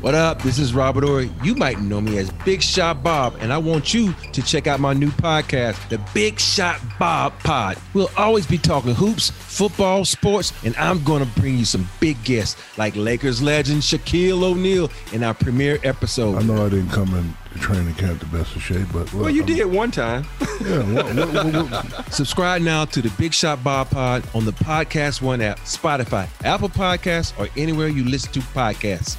What up? This is Robert Horry. You might know me as Big Shot Bob, and I want you to check out my new podcast, The Big Shot Bob Pod. We'll always be talking hoops, football, sports, and I'm going to bring you some big guests like Lakers legend Shaquille O'Neal in our premiere episode. I know I didn't come in to training camp the best of shape, but well, you I'm, did one time. Yeah. What, what, what, Subscribe now to the Big Shot Bob Pod on the Podcast One app, Spotify, Apple Podcasts, or anywhere you listen to podcasts.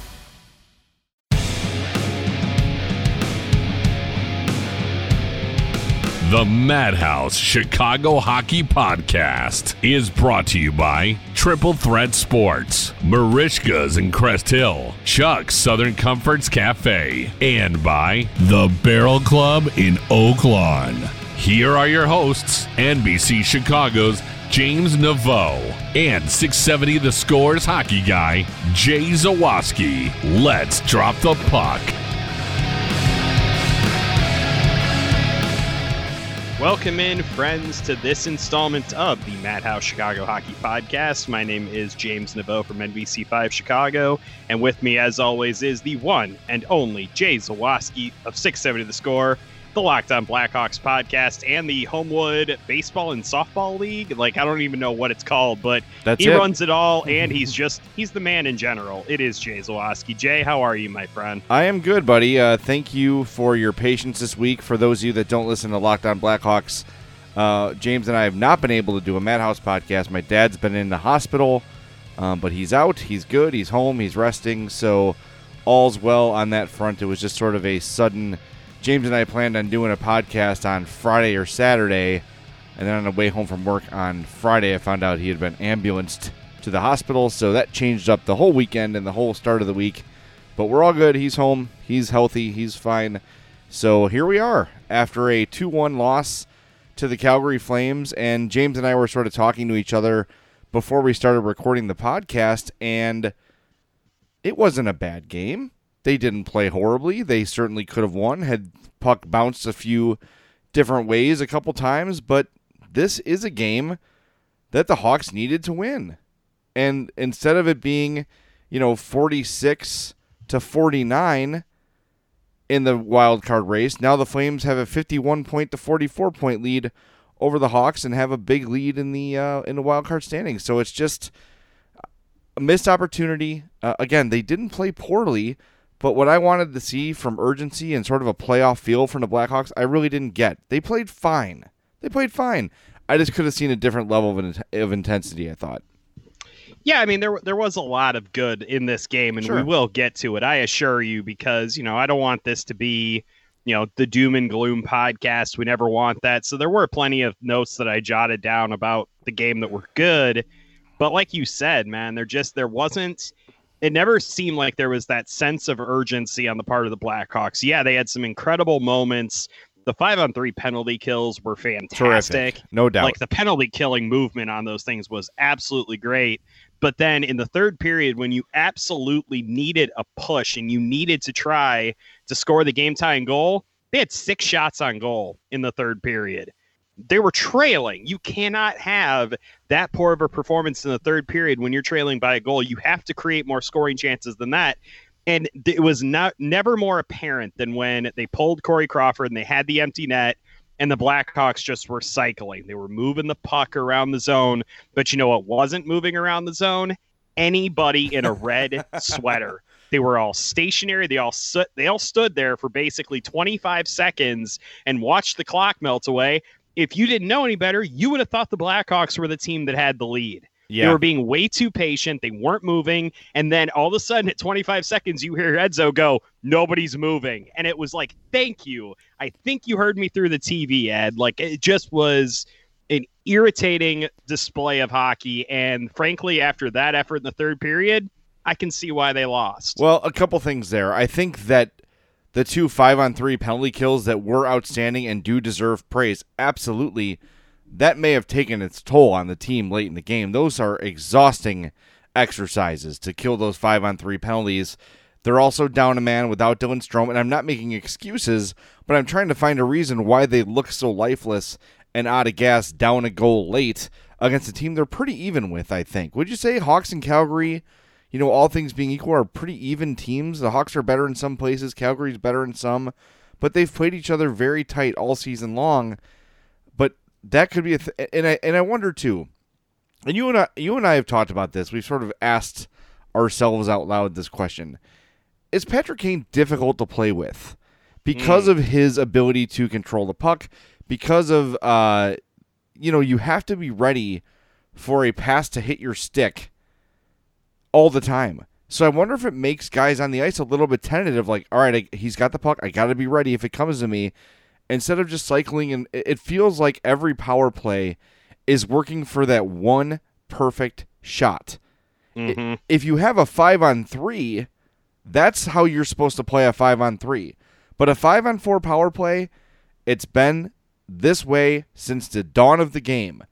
The Madhouse Chicago Hockey Podcast is brought to you by Triple Threat Sports, Merichka's in Crest Hill, Chuck's Southern Comforts Cafe, and by The Barrel Club in Oak Lawn. Here are your hosts, NBC Chicago's James Neveau and 670 The Scores hockey guy, Jay Zawaski. Let's drop the puck. Welcome in, friends, to this installment of the Madhouse Chicago Hockey Podcast. My name is James Neveau from NBC5 Chicago, and with me, as always, is the one and only Jay Zawaski of 670 The Score the Locked On Blackhawks podcast and the Homewood Baseball and Softball League. Like I don't even know what it's called, but That's he it. runs it all, and he's just he's the man in general. It is Jay Zawaski. Jay, how are you, my friend? I am good, buddy. Uh, thank you for your patience this week. For those of you that don't listen to Locked On Blackhawks, uh, James and I have not been able to do a Madhouse podcast. My dad's been in the hospital, um, but he's out. He's good. He's home. He's resting. So all's well on that front. It was just sort of a sudden James and I planned on doing a podcast on Friday or Saturday, and then on the way home from work on Friday, I found out he had been ambulanced to the hospital, so that changed up the whole weekend and the whole start of the week. But we're all good. He's home. He's healthy. He's fine. So here we are after a 2 1 loss to the Calgary Flames. And James and I were sort of talking to each other before we started recording the podcast, and it wasn't a bad game. They didn't play horribly. They certainly could have won had puck bounced a few different ways a couple times, but this is a game that the Hawks needed to win. And instead of it being, you know, 46 to 49 in the wild card race, now the Flames have a 51 point to 44 point lead over the Hawks and have a big lead in the uh, in the wild card standings. So it's just a missed opportunity. Uh, again, they didn't play poorly, but what I wanted to see from urgency and sort of a playoff feel from the Blackhawks, I really didn't get. They played fine. They played fine. I just could have seen a different level of, of intensity. I thought. Yeah, I mean there there was a lot of good in this game, and Sure. we will get to it. I assure you, because you know I don't want this to be, you know, the doom and gloom podcast. We never want that. So there were plenty of notes that I jotted down about the game that were good, but like you said, man, there just there wasn't it never seemed like there was that sense of urgency on the part of the Blackhawks. Yeah, they had some incredible moments. The five on three penalty kills were fantastic. Terrific. No doubt. Like the penalty killing movement on those things was absolutely great. But then in the third period, when you absolutely needed a push and you needed to try to score the game tying goal, they had six shots on goal in the third period. They were trailing. You cannot have that poor of a performance in the third period when you're trailing by a goal. You have to create more scoring chances than that. And it was not never more apparent than when they pulled Corey Crawford and they had the empty net and the Blackhawks just were cycling. They were moving the puck around the zone, but you know what wasn't moving around the zone? Anybody in a red sweater. They were all stationary. They all stood, they all stood there for basically 25 seconds and watched the clock melt away. If you didn't know any better, you would have thought the Blackhawks were the team that had the lead. Yeah. They were being way too patient. They weren't moving. And then all of a sudden, at 25 seconds, you hear Edzo go, Nobody's moving. And it was like, Thank you. I think you heard me through the TV, Ed. Like, it just was an irritating display of hockey. And frankly, after that effort in the third period, I can see why they lost. Well, a couple things there. I think that the two five on three penalty kills that were outstanding and do deserve praise, absolutely that may have taken its toll on the team late in the game. Those are exhausting exercises to kill those five on three penalties. They're also down a man without Dylan Strome, and I'm not making excuses, but I'm trying to find a reason why they look so lifeless and out of gas down a goal late against a team they're pretty even with, I think. Would you say Hawks and Calgary, you know, all things being equal, are pretty even teams? The Hawks are better in some places, Calgary's better in some, but they've played each other very tight all season long But that could be a th- and I and I wonder too. And you and I you and I have talked about this. We've sort of asked ourselves out loud this question. Is Patrick Kane difficult to play with because mm. of his ability to control the puck, because of uh you know, you have to be ready for a pass to hit your stick all the time. So I wonder if it makes guys on the ice a little bit tentative like, all right, I, he's got the puck. I got to be ready if it comes to me instead of just cycling and it feels like every power play is working for that one perfect shot. Mm-hmm. If you have a 5 on 3, that's how you're supposed to play a 5 on 3. But a 5 on 4 power play, it's been this way since the dawn of the game.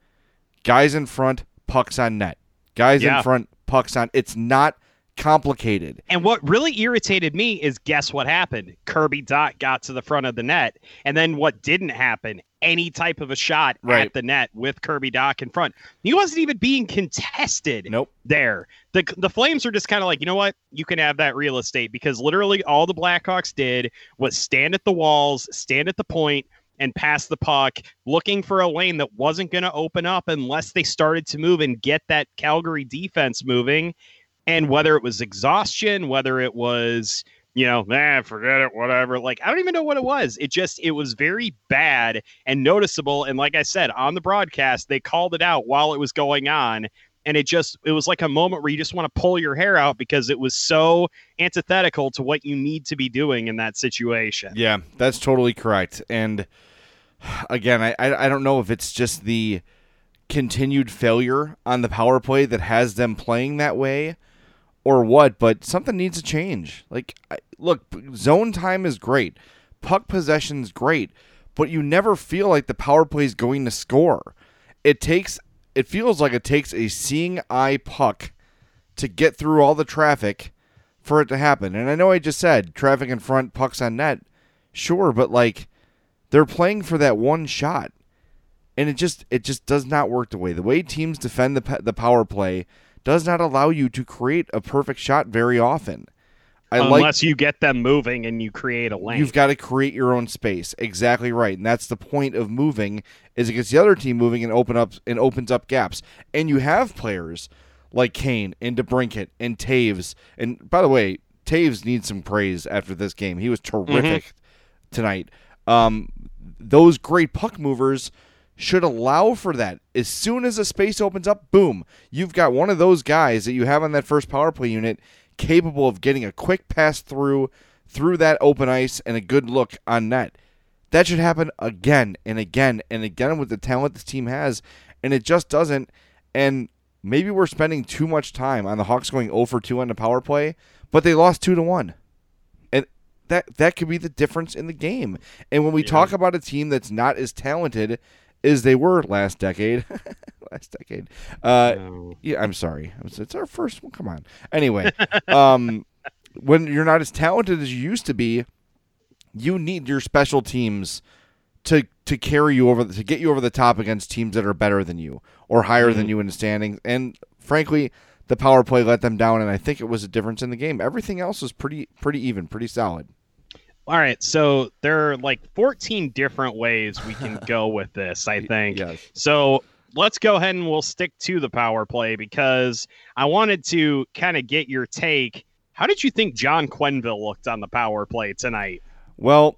Guys in front, pucks on net. Guys yeah. in front, pucks on. It's not complicated. And what really irritated me is guess what happened? Kirby Dach got to the front of the net. And then what didn't happen? Any type of a shot right. at the net with Kirby Dach in front. He wasn't even being contested nope. there. The, the Flames are just kind of like, you know what? You can have that real estate because literally all the Blackhawks did was stand at the walls, stand at the point, and pass the puck, looking for a lane that wasn't going to open up unless they started to move and get that Calgary defense moving. And whether it was exhaustion, whether it was, you know, man, forget it, whatever. Like, I don't even know what it was. It just, it was very bad and noticeable. And like I said, on the broadcast, they called it out while it was going on. And it just, it was like a moment where you just want to pull your hair out because it was so antithetical to what you need to be doing in that situation. Yeah, that's totally correct. And again, I, I don't know if it's just the continued failure on the power play that has them playing that way or what, but something needs to change. Like, look, zone time is great, puck possession is great, but you never feel like the power play is going to score. It takes, it feels like it takes a seeing eye puck to get through all the traffic for it to happen. And I know I just said traffic in front, pucks on net, sure, but like they're playing for that one shot, and it just it just does not work the way the way teams defend the the power play does not allow you to create a perfect shot very often. I Unless like, you get them moving and you create a lane. You've got to create your own space. Exactly right. And that's the point of moving is it gets the other team moving and open up and opens up gaps. And you have players like Kane and DeBrincat and Toews. And by the way, Toews needs some praise after this game. He was terrific mm-hmm. tonight. Um, those great puck movers – should allow for that. As soon as a space opens up, boom, you've got one of those guys that you have on that first power play unit capable of getting a quick pass through through that open ice and a good look on net. That should happen again and again and again with the talent this team has, and it just doesn't. And maybe we're spending too much time on the Hawks going 0 for 2 on the power play, but they lost 2 to 1. That that could be the difference in the game. And when we talk about a team that's not as talented as they were last decade, last decade. Uh, yeah, I'm sorry. It's, our first one. Come on. Anyway, um, when you're not as talented as you used to be, you need your special teams to to carry you over to get you over the top against teams that are better than you or higher than you in the standings. And frankly, the power play let them down, and I think it was a difference in the game. Everything else was pretty pretty even, pretty solid. All right, so there are like 14 different ways we can go with this, I think. Yes. So let's go ahead and we'll stick to the power play because I wanted to kind of get your take. How did you think John Quenneville looked on the power play tonight? Well,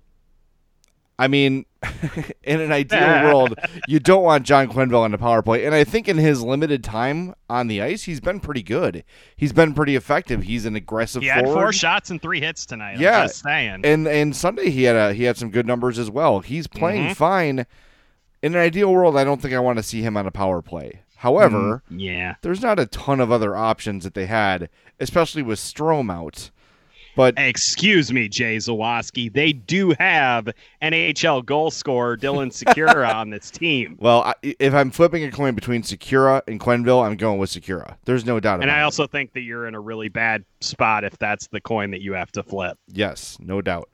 I mean, in an ideal world, you don't want John Quenneville on the power play. And I think in his limited time on the ice, he's been pretty good. He's been pretty effective. He's an aggressive He had forward. four shots and three hits tonight. Yeah. I'm just saying. And and Sunday he had a he had some good numbers as well. He's playing Mhm. fine. In an ideal world, I don't think I want to see him on a power play. However, yeah. there's not a ton of other options that they had, especially with Strome out. But Excuse me, Jay Zawaski. They do have NHL goal scorer Dylan Sikura on this team. well, I, if I'm flipping a coin between Sikura and Quenneville, I'm going with Sikura. There's no doubt And I it. also think that you're in a really bad spot if that's the coin that you have to flip. Yes, no doubt.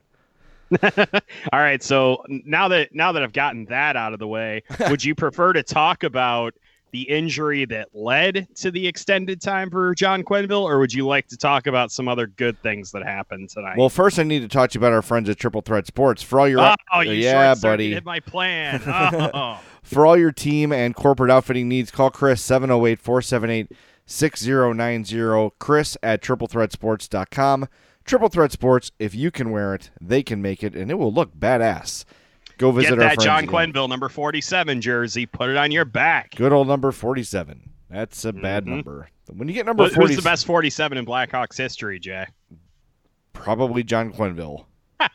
All right, so now that now that I've gotten that out of the way, would you prefer to talk about the injury that led to the extended time for John Quenneville, or would you like to talk about some other good things that happened tonight? Well, first I need to talk to you about our friends at Triple Threat Sports for all your oh, you yeah, buddy. my plan. Oh. For all your team and corporate outfitting needs, call Chris 708 478 6090. Chris at triplethreatsports.com. Triple Threat Sports, if you can wear it, they can make it, and it will look badass. Go visit Get our that John again. Quenneville number 47 jersey, put it on your back. Good old number 47. That's a bad Mhm. number. When you get number Who- 40, Who's the best 47 in Blackhawks history, Jay? probably John Quenneville.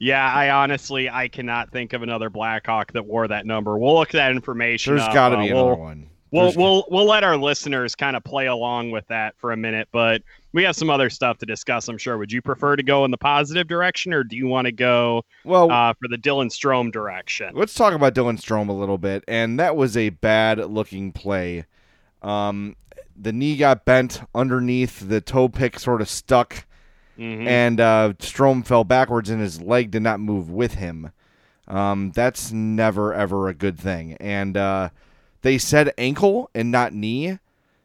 Yeah, I honestly I cannot think of another Blackhawk that wore that number. We'll look at that information. There's got to Uh, be we'll- another one. We'll we'll we'll let our listeners kind of play along with that for a minute, but we have some other stuff to discuss. I'm sure. Would you prefer to go in the positive direction, or do you want to go well, uh, for the Dylan Strome direction? Let's talk about Dylan Strome a little bit, and that was a bad looking play. Um, the knee got bent underneath, the toe pick sort of stuck, Mhm. and uh, Strome fell backwards, and his leg did not move with him. Um, that's never ever a good thing. And uh, they said ankle and not knee,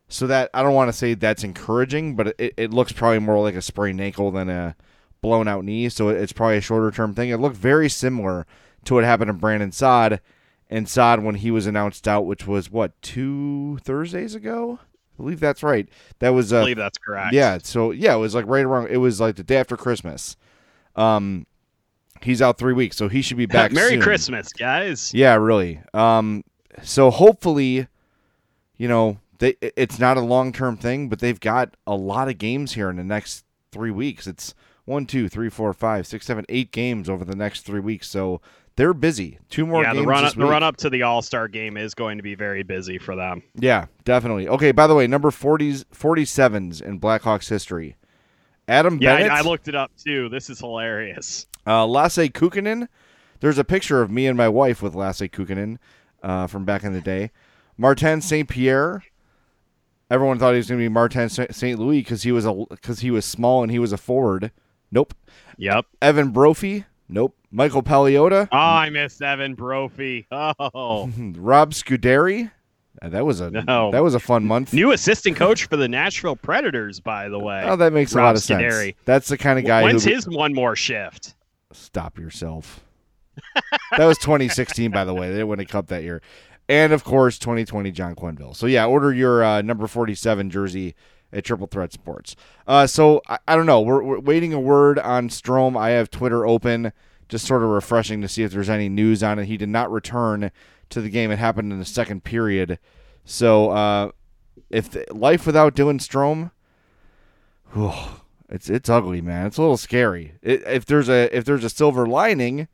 so that I don't want to say that's encouraging, but it, it looks probably more like a sprained ankle than a blown out knee. So it's probably a shorter term thing. It looked very similar to what happened to Brandon Saad and Saad when he was announced out, which was what two Thursdays ago. I believe that's right. That was I uh, believe that's correct. yeah. So yeah, it was like right around. It was like the day after Christmas. Um, he's out three weeks, so he should be back. Merry soon. Christmas, guys. Yeah, really. Um, so hopefully, you know, they it's not a long term thing, but they've got a lot of games here in the next three weeks. It's one, two, three, four, five, six, seven, eight games over the next three weeks. So they're busy. Two more yeah, games. the run up, the run up to the All Star game is going to be very busy for them. Yeah, definitely. Okay, by the way, number 40s, 47s in Blackhawks history. Adam Yeah, Bennett. I, I looked it up too. This is hilarious. Uh, Lasse Kukkonen. There's a picture of me and my wife with Lasse Kukkonen uh, from back in the day. Martin St. Pierre. Everyone thought he was going to be Martin St. Louis because he was a because he was small and he was a forward. Nope. Yep. Evan Brophey. Nope. Michael Paliotta. Oh, I missed Evan Brophey. Oh, Rob Scuderi. Uh, that was a No. that was a fun month. new assistant coach for the Nashville Predators, by the way. oh, that makes a lot of sense. Scuderi. That's the kind of guy When's who his one more shift? Stop yourself. That was 2016, by the way. They didn't win a cup that year. And of course, 2020 John Quenneville. So yeah, order your uh, number 47 jersey at Triple Threat Sports. Uh, so I, I don't know. We're, we're waiting a word on Strome. I have Twitter open, just sort of refreshing to see if there's any news on it. He did not return to the game. It happened in the second period. So uh, if the, life without Dylan Strome, whew, it's it's ugly, man. It's a little scary. It, if there's a if there's a silver lining,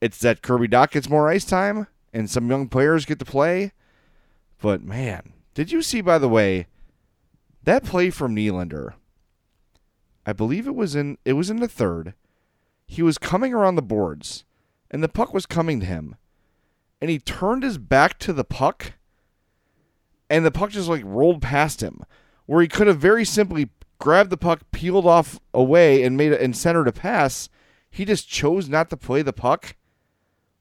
it's that Kirby Dach gets more ice time and some young players get to play. But man, Did you see, by the way, that play from Nylander? I believe it was in it was in the third. He was coming around the boards, and the puck was coming to him, and he turned his back to the puck, and the puck just like rolled past him, where he could have very simply grabbed the puck, peeled off away, and made it and centered a pass. He just chose not to play the puck.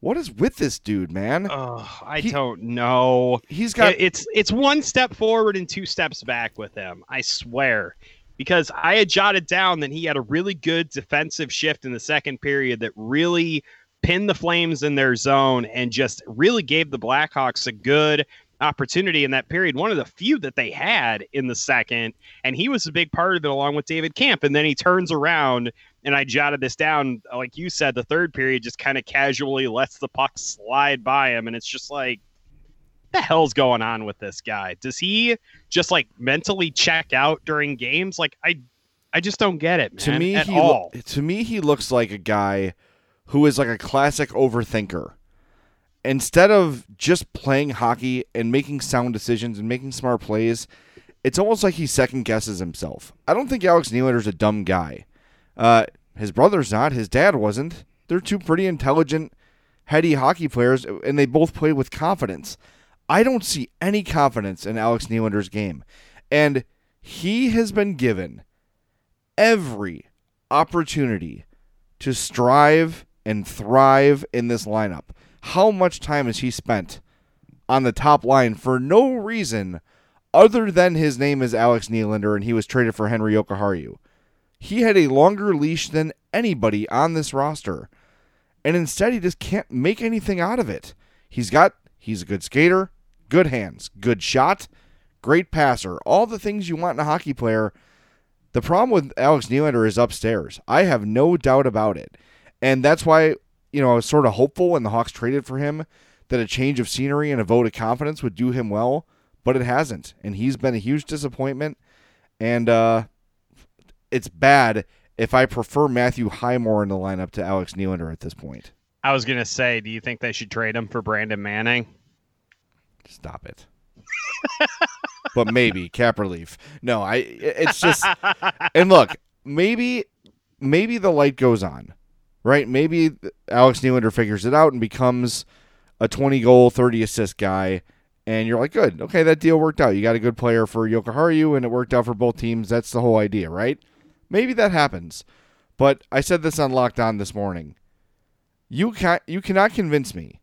What is with this dude, man? Oh, I He- don't know. He's got It- it's it's one step forward and two steps back with him. I swear, because I had jotted down that he had a really good defensive shift in the second period that really pinned the Flames in their zone and just really gave the Blackhawks a good opportunity in that period. One of the few that they had in the second, and he was a big part of it along with David Kampf. And then he turns around and I jotted this down, like you said, the third period just kind of casually lets the puck slide by him, and it's just like, the hell's going on with this guy? Does he just like mentally check out during games? Like I, I just don't get it, man. to me at he lo- all. to me he looks like a guy who is like a classic overthinker instead of just playing hockey and making sound decisions and making smart plays it's almost like he second guesses himself. I don't think alex Nylander's a dumb guy. Uh, his brother's not. His dad wasn't. They're two pretty intelligent heady hockey players and they both play with confidence. I don't see any confidence in alex Nylander's game. And he has been given every opportunity to strive and thrive in this lineup. How much time has he spent on the top line for no reason other than his name is Alex Nylander and he was traded for Henri Jokiharju? He had a longer leash than anybody on this roster. And instead he just can't make anything out of it. He's got he's a good skater, good hands, good shot, great passer, all the things you want in a hockey player. The problem with Alex Nylander is upstairs. I have no doubt about it. And that's why, you know, I was sort of hopeful when the Hawks traded for him that a change of scenery and a vote of confidence would do him well, but it hasn't. And he's been a huge disappointment. And uh, it's bad if I prefer Matthew Highmore in the lineup to Alex Nylander at this point. I was gonna say, do you think they should trade him for Brandon Manning? Stop it. but maybe cap relief. No, I. It's just. And look, maybe, maybe the light goes on, right? Maybe Alex Nylander figures it out and becomes a twenty goal, thirty assist guy, and you're like, good, okay, that deal worked out. You got a good player for Jokiharju, and it worked out for both teams. That's the whole idea, right? Maybe that happens, but I said this on Locked On this morning. You can you cannot convince me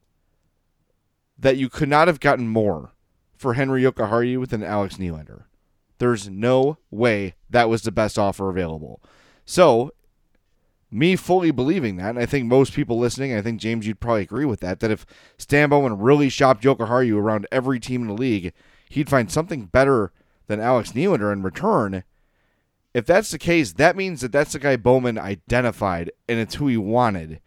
that you could not have gotten more for Henri Jokiharju than Alex Nylander. There's no way that was the best offer available. So, me fully believing that, and I think most people listening, I think James, you'd probably agree with that, that if Stan Bowman really shopped Jokiharju around every team in the league, he'd find something better than Alex Nylander in return. If that's the case, that means that that's the guy Bowman identified, and it's who he wanted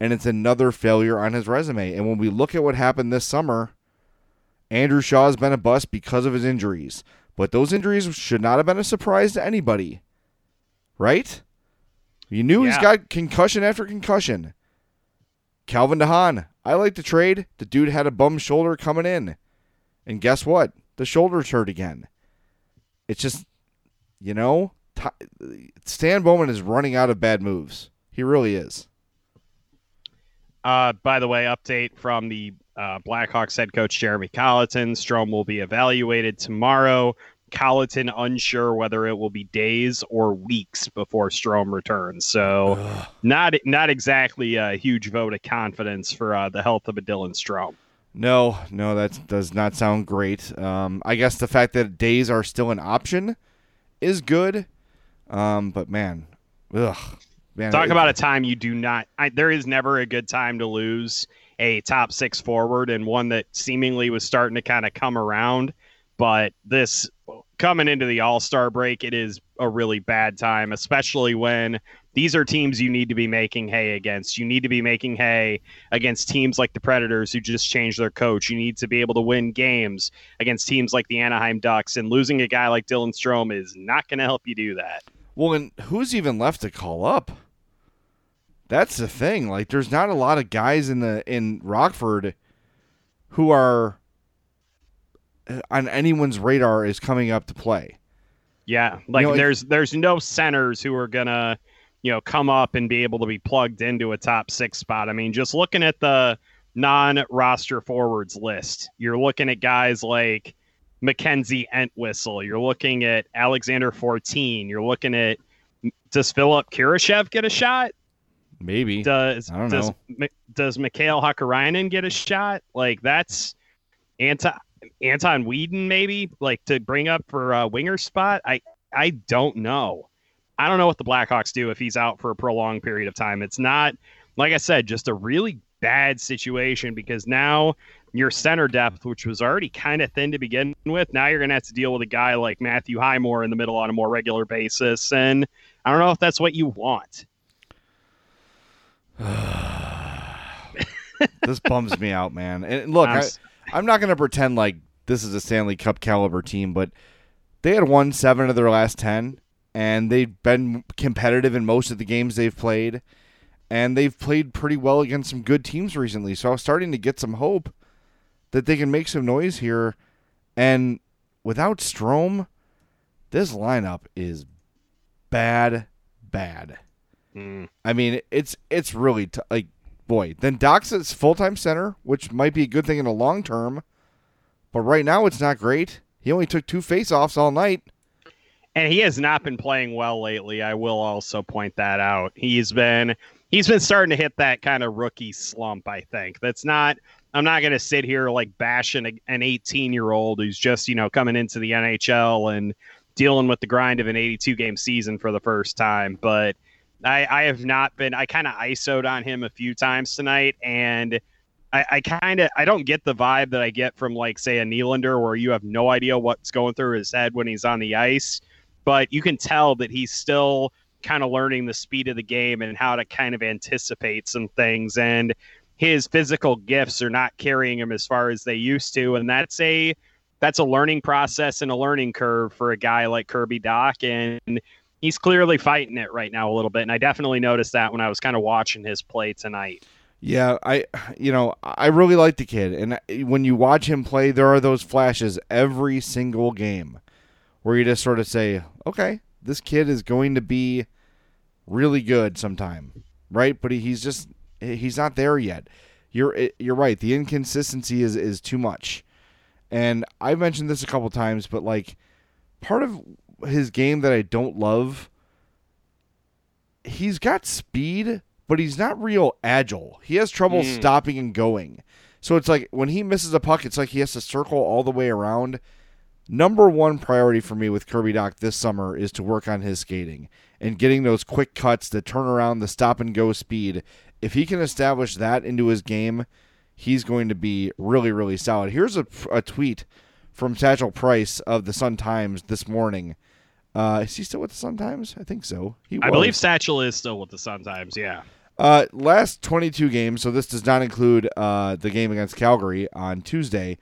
and it's another failure on his resume. And when we look at what happened this summer, Andrew Shaw has been a bust because of his injuries. But those injuries should not have been a surprise to anybody. Right? You knew he's got concussion after concussion. Calvin DeHaan, I like to trade. The dude had a bum shoulder coming in. And guess what? The shoulder's hurt again. It's just, you know, Stan Bowman is running out of bad moves. He really is. Uh, by the way, update from the uh, Blackhawks head coach Jeremy Colliton. Strome will be evaluated tomorrow. Colliton unsure whether it will be days or weeks before Strome returns. So not not exactly a huge vote of confidence for uh, the health of a Dylan Strome. No, no, that does not sound great. Um, I guess the fact that days are still an option is good. Um, but man, ugh, man. Talk it- about a time you do not. I, there is never a good time to lose a top six forward and one that seemingly was starting to kind of come around. But this coming into the All Star break, it is a really bad time, especially when these are teams you need to be making hay against. You need to be making hay against teams like the Predators who just changed their coach. You need to be able to win games against teams like the Anaheim Ducks. And losing a guy like Dylan Strome is not going to help you do that. Well, and who's even left to call up? That's the thing. Like, there's not a lot of guys in the in Rockford who are on anyone's radar is coming up to play. Yeah, like know, it- there's there's no centers who are gonna, you know, come up and be able to be plugged into a top six spot. I mean, just looking at the non-roster forwards list, you're looking at guys like Mackenzie Entwistle. You're looking at Alexander 14. You're looking at does Philip Kurashev get a shot? Maybe. Does I don't does know. Does Mikhail Hakkarainen get a shot? Like that's anti Anton Wedin maybe like to bring up for a winger spot. I I don't know. I don't know what the Blackhawks do if he's out for a prolonged period of time. It's not like I said, just a really bad situation because now your center depth, which was already kind of thin to begin with, now you're going to have to deal with a guy like Matthew Highmore in the middle on a more regular basis. And I don't know if that's what you want. this bums me out, man. And look, I'm I, I'm not going to pretend like this is a Stanley Cup caliber team, but they had won seven of their last ten, and they've been competitive in most of the games they've played, and they've played pretty well against some good teams recently. So I was starting to get some hope that they can make some noise here. And without Strome, this lineup is bad, bad. Mm. I mean, it's it's really t- like boy. Then Dach's is full time center, which might be a good thing in the long term, but right now it's not great. He only took two face-offs all night. and he has not been playing well lately. I will also point that out. He's been he's been starting to hit that kind of rookie slump. I think that's not. I'm not going to sit here like bashing an 18 year old who's just you know coming into the NHL and dealing with the grind of an 82 game season for the first time. But I, I have not been. I kind of isoed on him a few times tonight, and I, I kind of I don't get the vibe that I get from like say a Nylander, where you have no idea what's going through his head when he's on the ice but you can tell that he's still kind of learning the speed of the game and how to kind of anticipate some things and his physical gifts are not carrying him as far as they used to and that's a that's a learning process and a learning curve for a guy like Kirby Dach and he's clearly fighting it right now a little bit and I definitely noticed that when I was kind of watching his play tonight. Yeah, I you know I really like the kid, and when you watch him play, there are those flashes every single game where you just sort of say, okay, this kid is going to be really good sometime, right? But he's just he's not there yet. You're you're right. The inconsistency is is too much, and I've mentioned this a couple times, but like part of his game that I don't love, he's got speed, but he's not real agile. He has trouble hmm. stopping and going. So it's like when he misses a puck, it's like he has to circle all the way around. Number one priority for me with Kirby Dach this summer is to work on his skating and getting those quick cuts, the turnaround, the stop and go speed. If he can establish that into his game, he's going to be really, really solid. Here's a, a tweet from Satchel Price of the Sun Times this morning. Uh, is he still with the Sun Times? I think so. He I was. believe Satchel is still with the Sun Times, yeah. Uh, last 22 games, so this does not include uh, the game against Calgary on Tuesday.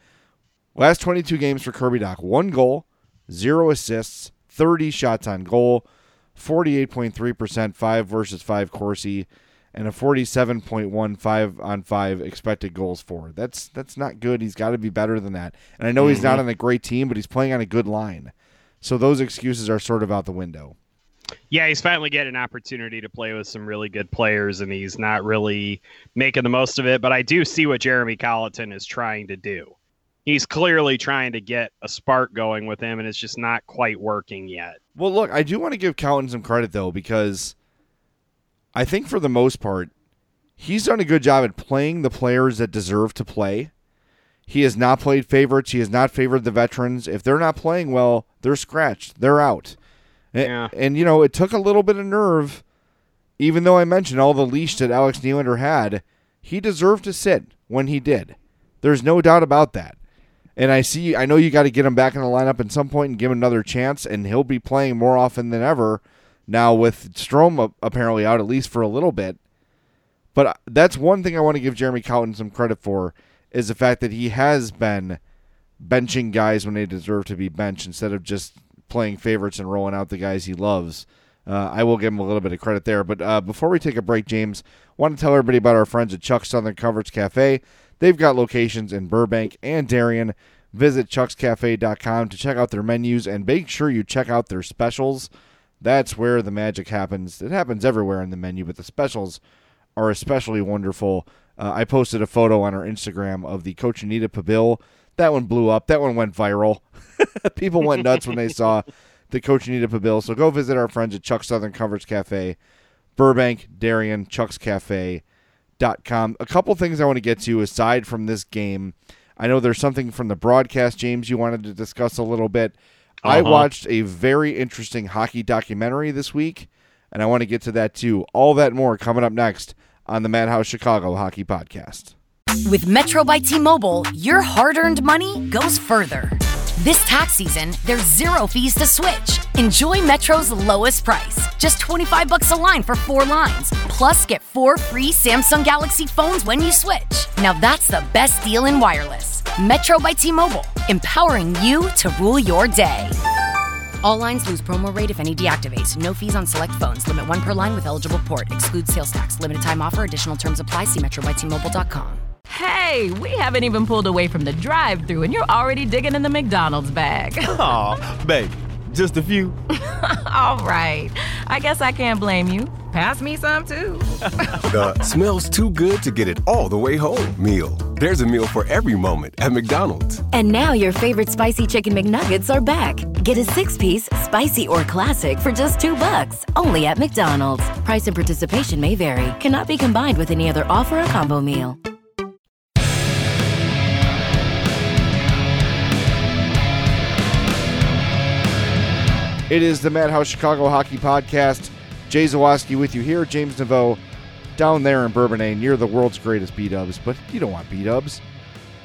Last 22 games for Kirby Dach. One goal, zero assists, 30 shots on goal, 48.3%, 5 versus 5 Corsi, and a 47.1 5 on 5 expected goals for. That's that's not good. He's got to be better than that. And I know he's not on a great team, but he's playing on a good line. So those excuses are sort of out the window. Yeah, he's finally getting an opportunity to play with some really good players, and he's not really making the most of it. But I do see what Jeremy Colliton is trying to do. He's clearly trying to get a spark going with him, and it's just not quite working yet. Well, look, I do want to give Colliton some credit though because I think for the most part he's done a good job at playing the players that deserve to play. He has not played favorites. He has not favored the veterans. If they're not playing well, they're scratched. They're out. Yeah. And, you know, it took a little bit of nerve, even though I mentioned all the leash that Alex Nylander had. He deserved to sit when he did. There's no doubt about that. And I see, I know you got to get him back in the lineup at some point and give him another chance, and he'll be playing more often than ever now with Strome apparently out at least for a little bit. But uh, that's one thing I want to give Jeremy Colliton some credit for is the fact that he has been benching guys when they deserve to be benched instead of just playing favorites and rolling out the guys he loves. Uh, I will give him a little bit of credit there. But uh, before we take a break, James, want to tell everybody about our friends at Chuck's Southern Comforts Cafe. They've got locations in Burbank and Darien. Visit chuckscafe.com to check out their menus and make sure you check out their specials. That's where the magic happens. It happens everywhere in the menu, but the specials are especially wonderful. Uh, I posted a photo on our Instagram of the Cochinita Pibil. That one blew up. That one went viral. People went nuts when they saw the Cochinita Pibil. So go visit our friends at Chuck Southern Comforts Cafe, Burbank, Darien, Chuck's Cafe. Dot com. A couple things I want to get to aside from this game. I know there's something from the broadcast, James, you wanted to discuss a little bit. I Uh-huh. watched a very interesting hockey documentary this week, and I want to get to that too. All that more coming up next on the Madhouse Chicago Hockey Podcast. With Metro by T Mobile, your hard earned money goes further. This tax season, there's zero fees to switch. Enjoy Metro's lowest price, just 25 bucks a line for four lines. Plus, get four free Samsung Galaxy phones when you switch. Now that's the best deal in wireless. Metro by T Mobile, empowering you to rule your day. All lines lose promo rate if any deactivates. No fees on select phones. Limit one per line with eligible port. Excludes sales tax. Limited time offer. Additional terms apply. See Metro by T-Mobile.com. Hey, we haven't even pulled away from the drive thru and you're already digging in the McDonald's bag. Aw, baby, just a few. All right. I guess I can't blame you. Pass me some too. The smells too good to get it all the way home meal. There's a meal for every moment at McDonald's. And now your favorite spicy chicken McNuggets are back. Get a six-piece, spicy or classic for just two bucks, only at McDonald's. Price and participation may vary. Cannot be combined with any other offer or combo meal. It is the Madhouse Chicago Hockey Podcast. Jay Zawaski with you here. James Neveau down there in Bourbonnais near the world's greatest B-dubs. But you don't want B-dubs.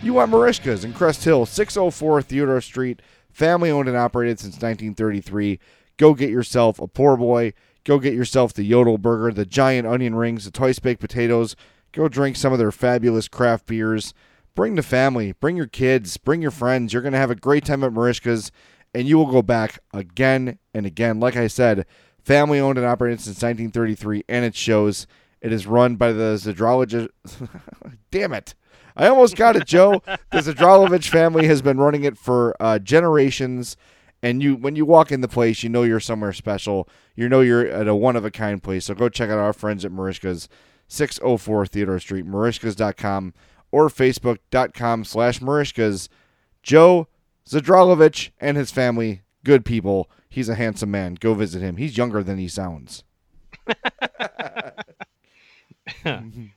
You want Merichkas in Crest Hill, 604 Theodore Street. Family owned and operated since 1933. Go get yourself a poor boy. Go get yourself the Yodel Burger, the giant onion rings, the twice baked potatoes. Go drink some of their fabulous craft beers. Bring the family, bring your kids, bring your friends. You're going to have a great time at Merichka's, and you will go back again and again. Like I said, family owned and operated since 1933, and it shows. It is run by the Zadrologist. Damn it. I almost got it, Joe. the Zadralovich family has been running it for uh, generations. And you, when you walk in the place, you know you're somewhere special. You know you're at a one of a kind place. So go check out our friends at Merichka's, 604 Theodore Street, Merichkas.com or Facebook.com slash Merichkas. Joe Zadralovich and his family, good people. He's a handsome man. Go visit him. He's younger than he sounds.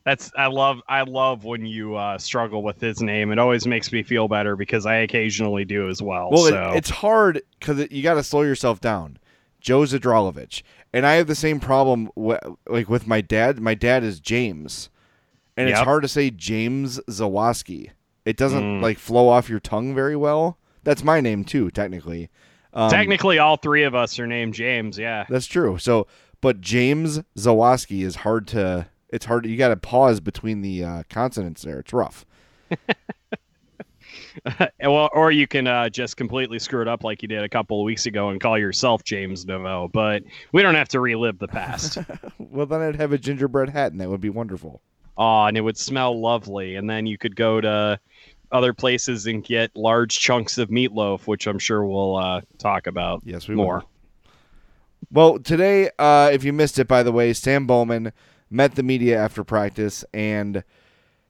That's I love I love when you uh, struggle with his name. It always makes me feel better because I occasionally do as well. Well, so it, it's hard because you got to slow yourself down. Joe Zadralovich, and I have the same problem w- like with my dad. My dad is James, and it's hard to say James Zawaski. It doesn't Mm. like flow off your tongue very well. That's my name too, technically. Um, technically all three of us are named James. Yeah. that's true. So, but James Zawaski is hard to. It's hard. You got to pause between the uh, consonants there. It's rough. well, or you can uh, just completely screw it up like you did a couple of weeks ago and call yourself James Novo. But we don't have to relive the past. Well, then I'd have a gingerbread hat, and that would be wonderful. oh, and it would smell lovely. And then you could go to other places and get large chunks of meatloaf, which I'm sure we'll uh, talk about. Yes, we more. will. Well, today, uh, if you missed it, by the way, Stan Bowman met the media after practice, and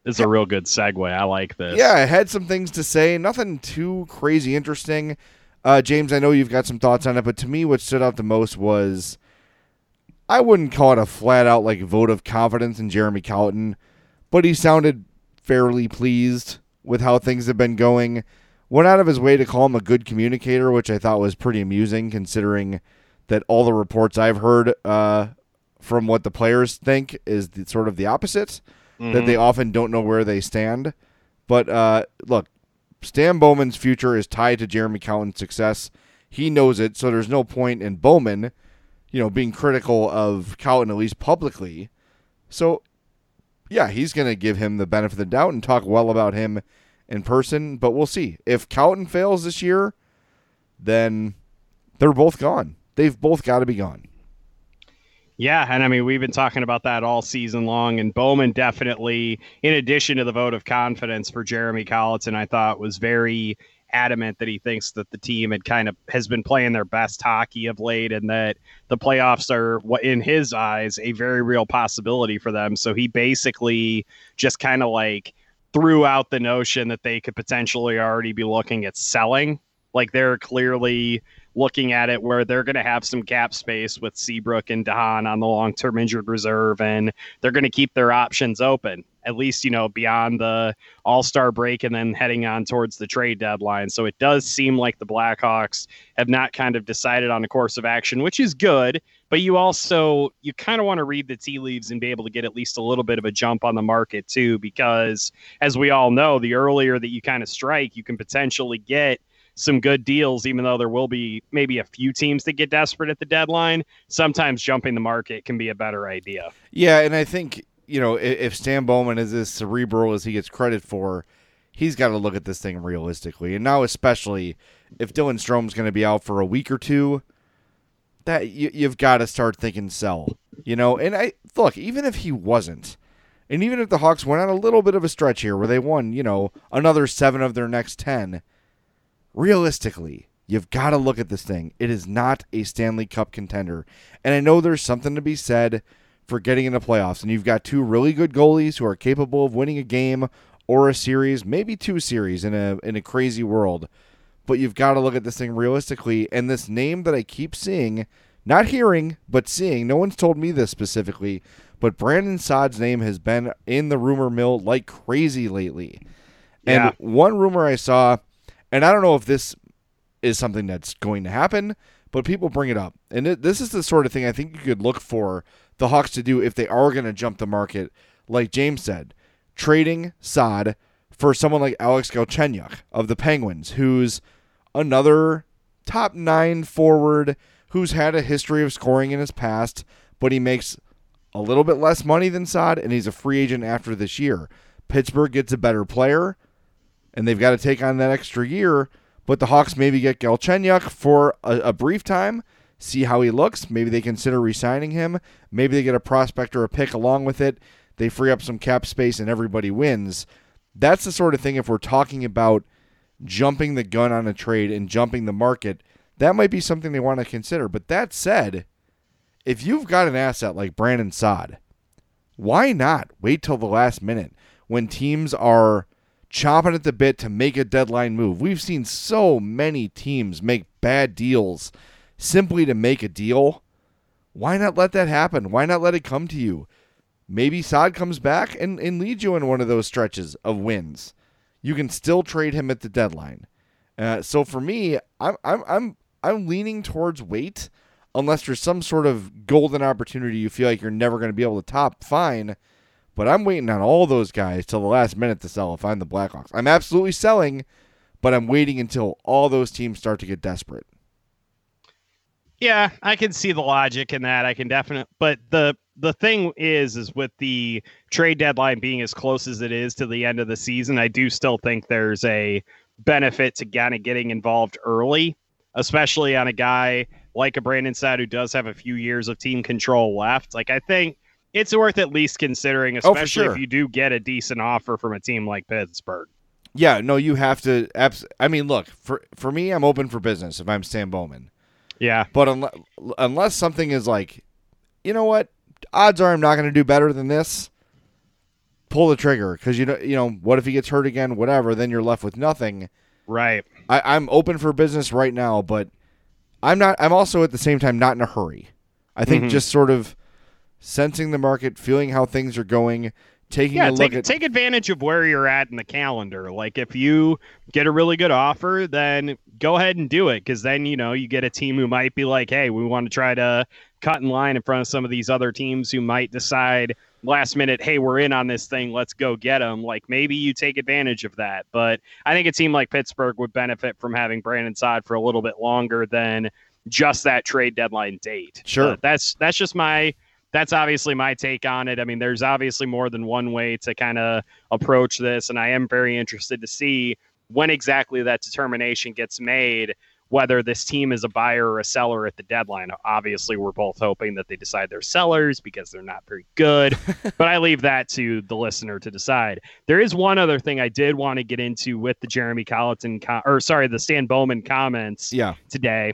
is a real good segue. I like this. yeah, I had some things to say. Nothing too crazy interesting. Uh, James, I know you've got some thoughts on it, but to me, what stood out the most was I wouldn't call it a flat out like vote of confidence in Jeremy Colliton, but he sounded fairly pleased with how things have been going. Went out of his way to call him a good communicator, which I thought was pretty amusing considering that all the reports I've heard uh, from what the players think is the, sort of the opposite, that they often don't know where they stand. But uh, look, Stan Bowman's future is tied to Jeremy Colliton's success. He knows it, so there's no point in Bowman, you know, being critical of Colliton at least publicly. So, yeah, he's going to give him the benefit of the doubt and talk well about him in person. But we'll see if Colliton fails this year, then they're both gone. They've both got to be gone. Yeah, and I mean we've been talking about that all season long, and Bowman definitely, in addition to the vote of confidence for Jeremy Colliton, I thought was very adamant that he thinks that the team had kind of has been playing their best hockey of late and that the playoffs are in his eyes a very real possibility for them. So he basically just kind of like threw out the notion that they could potentially already be looking at selling. Like they're clearly looking at it where they're going to have some cap space with Seabrook and DeHaan on the long-term injured reserve, and they're going to keep their options open at least you know beyond the All-Star break and then heading on towards the trade deadline. So it does seem like the Blackhawks have not kind of decided on a course of action, which is good. But you also you kind of want to read the tea leaves and be able to get at least a little bit of a jump on the market too, because as we all know, the earlier that you kind of strike, you can potentially get some good deals, even though there will be maybe a few teams that get desperate at the deadline. Sometimes jumping the market can be a better idea. Yeah, and I think you know if, if Stan Bowman is as cerebral as he gets credit for, he's got to look at this thing realistically. And now, especially if Dylan Strome's going to be out for a week or two, that you, you've got to start thinking sell. You know, and I look even if he wasn't. And even if the Hawks went on a little bit of a stretch here where they won, you know, another seven of their next 10, realistically, you've got to look at this thing. It is not a Stanley Cup contender. And I know there's something to be said for getting into the playoffs. And you've got two really good goalies who are capable of winning a game or a series, maybe two series in a in a crazy world. But you've got to look at this thing realistically. And this name that I keep seeing, not hearing, but seeing, no one's told me this specifically, but Brandon Saad's name has been in the rumor mill like crazy lately. And Yeah. one rumor I saw and I don't know if this is something that's going to happen, but people bring it up. And it, this is the sort of thing I think you could look for the Hawks to do if they are going to jump the market, like James said, trading Saad for someone like Alex Galchenyuk of the Penguins, who's another top nine forward who's had a history of scoring in his past, but he makes a little bit less money than Saad, and he's a free agent after this year. Pittsburgh gets a better player and they've got to take on that extra year. But the Hawks maybe get Galchenyuk for a, a brief time, see how he looks. Maybe they consider re-signing him. Maybe they get a prospect or a pick along with it. They free up some cap space and everybody wins. That's the sort of thing if we're talking about jumping the gun on a trade and jumping the market, that might be something they want to consider. But that said, if you've got an asset like Brandon Saad, why not wait till the last minute when teams are chomping at the bit to make a deadline move? We've seen so many teams make bad deals simply to make a deal. Why not let that happen? Why not let it come to you? Maybe Saad comes back and, and leads you in one of those stretches of wins. You can still trade him at the deadline. Uh, so for me, I'm I'm I'm I'm leaning towards wait unless there's some sort of golden opportunity you feel like you're never going to be able to top. Fine, but I'm waiting on all those guys till the last minute to sell if I'm the Blackhawks. I'm absolutely selling, but I'm waiting until all those teams start to get desperate. Yeah, I can see the logic in that. I can definitely, but the the thing is, is with the trade deadline being as close as it is to the end of the season, I do still think there's a benefit to kind of getting involved early, especially on a guy like a Brandon Saad who does have a few years of team control left. Like I think it's worth at least considering, Oh, especially sure. if you do get a decent offer from a team like Pittsburgh. Yeah, no, you have to. Abs- I mean, look for for me, I'm open for business if I'm Stan Bowman. Yeah, But unless unless something is like, you know what, odds are I'm not going to do better than this. Pull the trigger because you know you know what if he gets hurt again, whatever. Then you're left with nothing. right. I, I'm open for business right now, but I'm not. I'm also at the same time not in a hurry. I think Mhm. just sort of sensing the market, feeling how things are going, taking yeah, a look take, at take advantage of where you're at in the calendar. Like if you get a really good offer, then go ahead and do it because then you know you get a team who might be like, hey, we want to try to cut in line in front of some of these other teams who might decide last minute, hey, we're in on this thing, let's go get them. Like maybe you take advantage of that. But I think a team like Pittsburgh would benefit from having Brandon Saad for a little bit longer than just that trade deadline date. Sure. That's that's just my that's obviously my take on it. I mean, there's obviously more than one way to kind of approach this, and I am very interested to see when exactly that determination gets made. whether this team is a buyer or a seller at the deadline. Obviously, we're both hoping that they decide they're sellers because they're not very good, but I leave that to the listener to decide. There is one other thing I did want to get into with the Jeremy Colliton, com- or sorry, the Stan Bowman comments Yeah. today,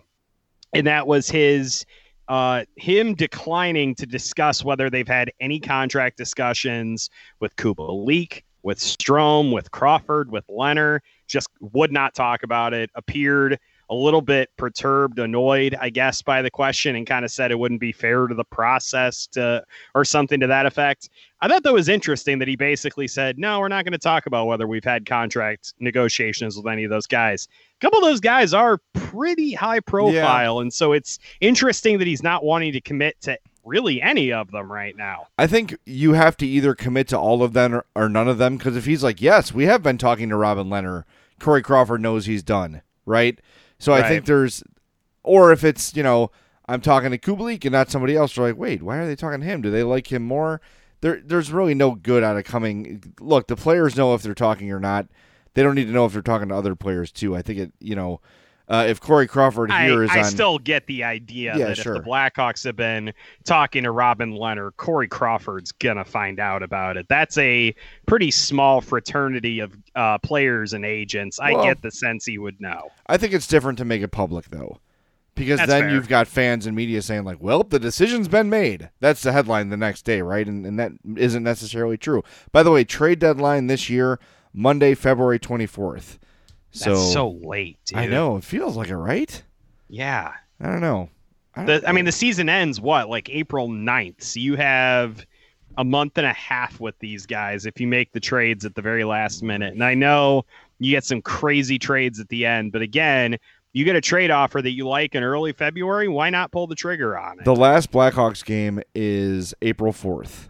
and that was his uh, him declining to discuss whether they've had any contract discussions with Kubalik, with Strome, with Crawford, with Lehner. Just would not talk about it. Appeared a little bit perturbed, annoyed, I guess, by the question, and kind of said it wouldn't be fair to the process to, or something to that effect. I thought that was interesting that he basically said, "No, we're not going to talk about whether we've had contract negotiations with any of those guys." A couple of those guys are pretty high profile, and so it's interesting that he's not wanting to commit to really any of them right now. I think you have to either commit to all of them or, or none of them because if he's like, yes, we have been talking to Robin Lehner, Corey Crawford knows he's done, right? So I think there's, or if it's, you know, I'm talking to Kubalik and not somebody else, they're like, wait, why are they talking to him? Do they like him more? There, there's really no good out of coming. Look, the players know if they're talking or not. They don't need to know if they're talking to other players too. I think it, you know, uh, if Corey Crawford I, here is I on, still get the idea Yeah, that sure. if the Blackhawks have been talking to Robin Lehner, Corey Crawford's gonna find out about it. That's a pretty small fraternity of uh, players and agents. I Well- get the sense he would know. I think it's different to make it public though. Because That's then fair. you've got fans and media saying like, "Well, the decision's been made." That's the headline the next day, right? And and that isn't necessarily true. By the way, trade deadline this year, Monday, February 24th. That's So, so, late, dude. I know, it feels like it, right? Yeah. I don't know. I, The, I mean, the season ends what, like April 9th. So you have a month and a half with these guys if you make the trades at the very last minute. And I know you get some crazy trades at the end, but again, you get a trade offer that you like in early February. Why not pull the trigger on it? the last Blackhawks game is April 4th.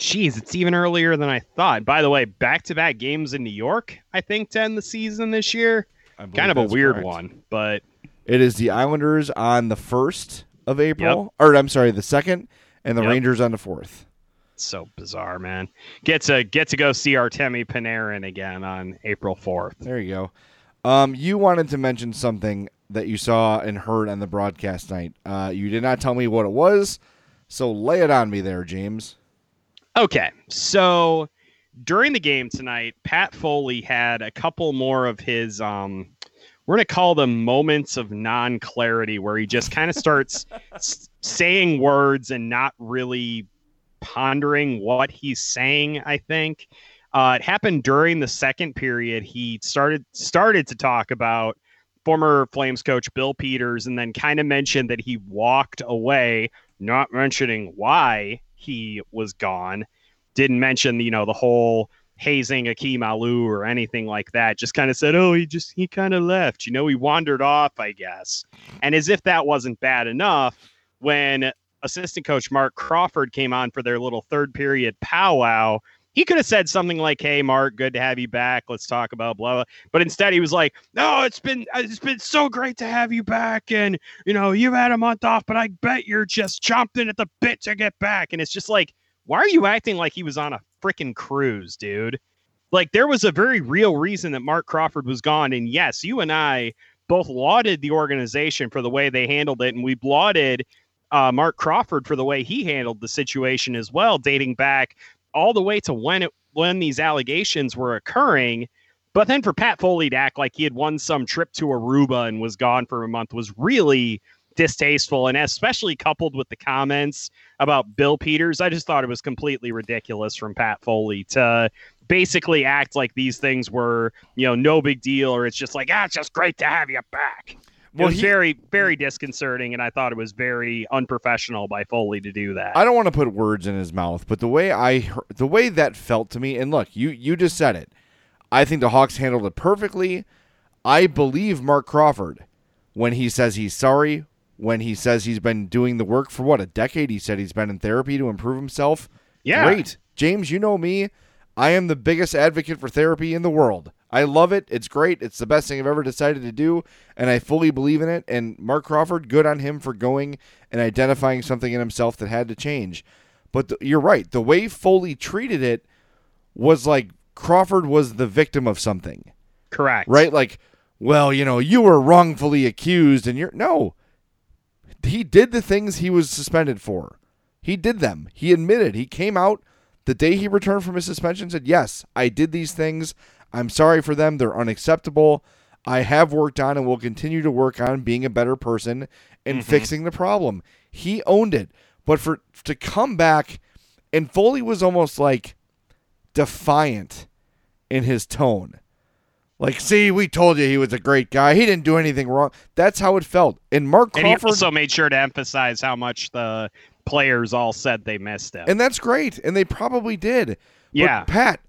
Jeez, it's even earlier than I thought. By the way, back to back games in New York, I think, to end the season this year. Kind of a weird correct. one, but It is the Islanders on the 1st of April, or I'm sorry, the 2nd, and the Yep. Rangers on the 4th. so bizarre, man. Get to get to go see Artemi Panarin again on April 4th. There you go. Um, you wanted to mention something that you saw and heard on the broadcast night. Uh, you did not tell me what it was, so lay it on me there, James. Okay, so during the game tonight, Pat Foley had a couple more of his um we're going to call them moments of non-clarity where he just kind of starts s- saying words and not really pondering what he's saying, I think. Uh, it happened during the second period. He started started to talk about former Flames coach Bill Peters and then kind of mentioned that he walked away, not mentioning why he was gone. Didn't mention, you know, the whole hazing Akim Aliu or anything like that. Just kind of said, oh, he just, he kind of left. You know, he wandered off, I guess. And as if that wasn't bad enough, when assistant coach Mark Crawford came on for their little third period powwow, he could have said something like, "Hey, Mark, good to have you back. Let's talk about blah." blah." But instead, he was like, "No, it's been it's been so great to have you back, and you know you've had a month off, but I bet you're just chomping at the bit to get back." And it's just like, why are you acting like he was on a freaking cruise, dude? Like there was a very real reason that Mark Crawford was gone, and yes, you and I both lauded the organization for the way they handled it, and we lauded uh, Mark Crawford for the way he handled the situation as well, dating back all the way to when it when these allegations were occurring. But then for Pat Foley to act like he had won some trip to Aruba and was gone for a month was really distasteful, and especially coupled with the comments about Bill Peters, I just thought it was completely ridiculous from Pat Foley to basically act like these things were, you know, no big deal, or it's just like, ah, it's just great to have you back. Well, was he- very, very disconcerting, and I thought it was very unprofessional by Foley to do that. I don't want to put words in his mouth, but the way I heard, the way that felt to me, and look, you you just said it. I think the Hawks handled it perfectly. I believe Mark Crawford when he says he's sorry, when he says he's been doing the work for what a decade. He said he's been in therapy to improve himself. Yeah. great, James. You know me. I am the biggest advocate for therapy in the world. I love it. It's great. It's the best thing I've ever decided to do, and I fully believe in it. And Mark Crawford, good on him for going and identifying something in himself that had to change. But the, you're right. The way Foley treated it was like Crawford was the victim of something, Correct. right? Like well, you know, you were wrongfully accused and you're no. He did the things he was suspended for. He did them. He admitted. He came out the day he returned from his suspension said, "Yes, I did these things. I'm sorry for them. They're unacceptable. I have worked on and will continue to work on being a better person and mm-hmm. fixing the problem." He owned it. But for to come back and Foley was almost like defiant in his tone. Like, see, we told you he was a great guy. He didn't do anything wrong. That's how it felt. And Mark And he Crawford also made sure to emphasize how much the players all said they missed him. And that's great. And they probably did. Yeah. But Pat,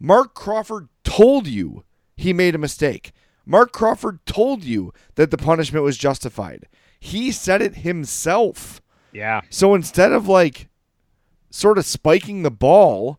Mark Crawford told you he made a mistake. Mark Crawford told you that the punishment was justified. He said it himself. yeah. So instead of like sort of spiking the ball,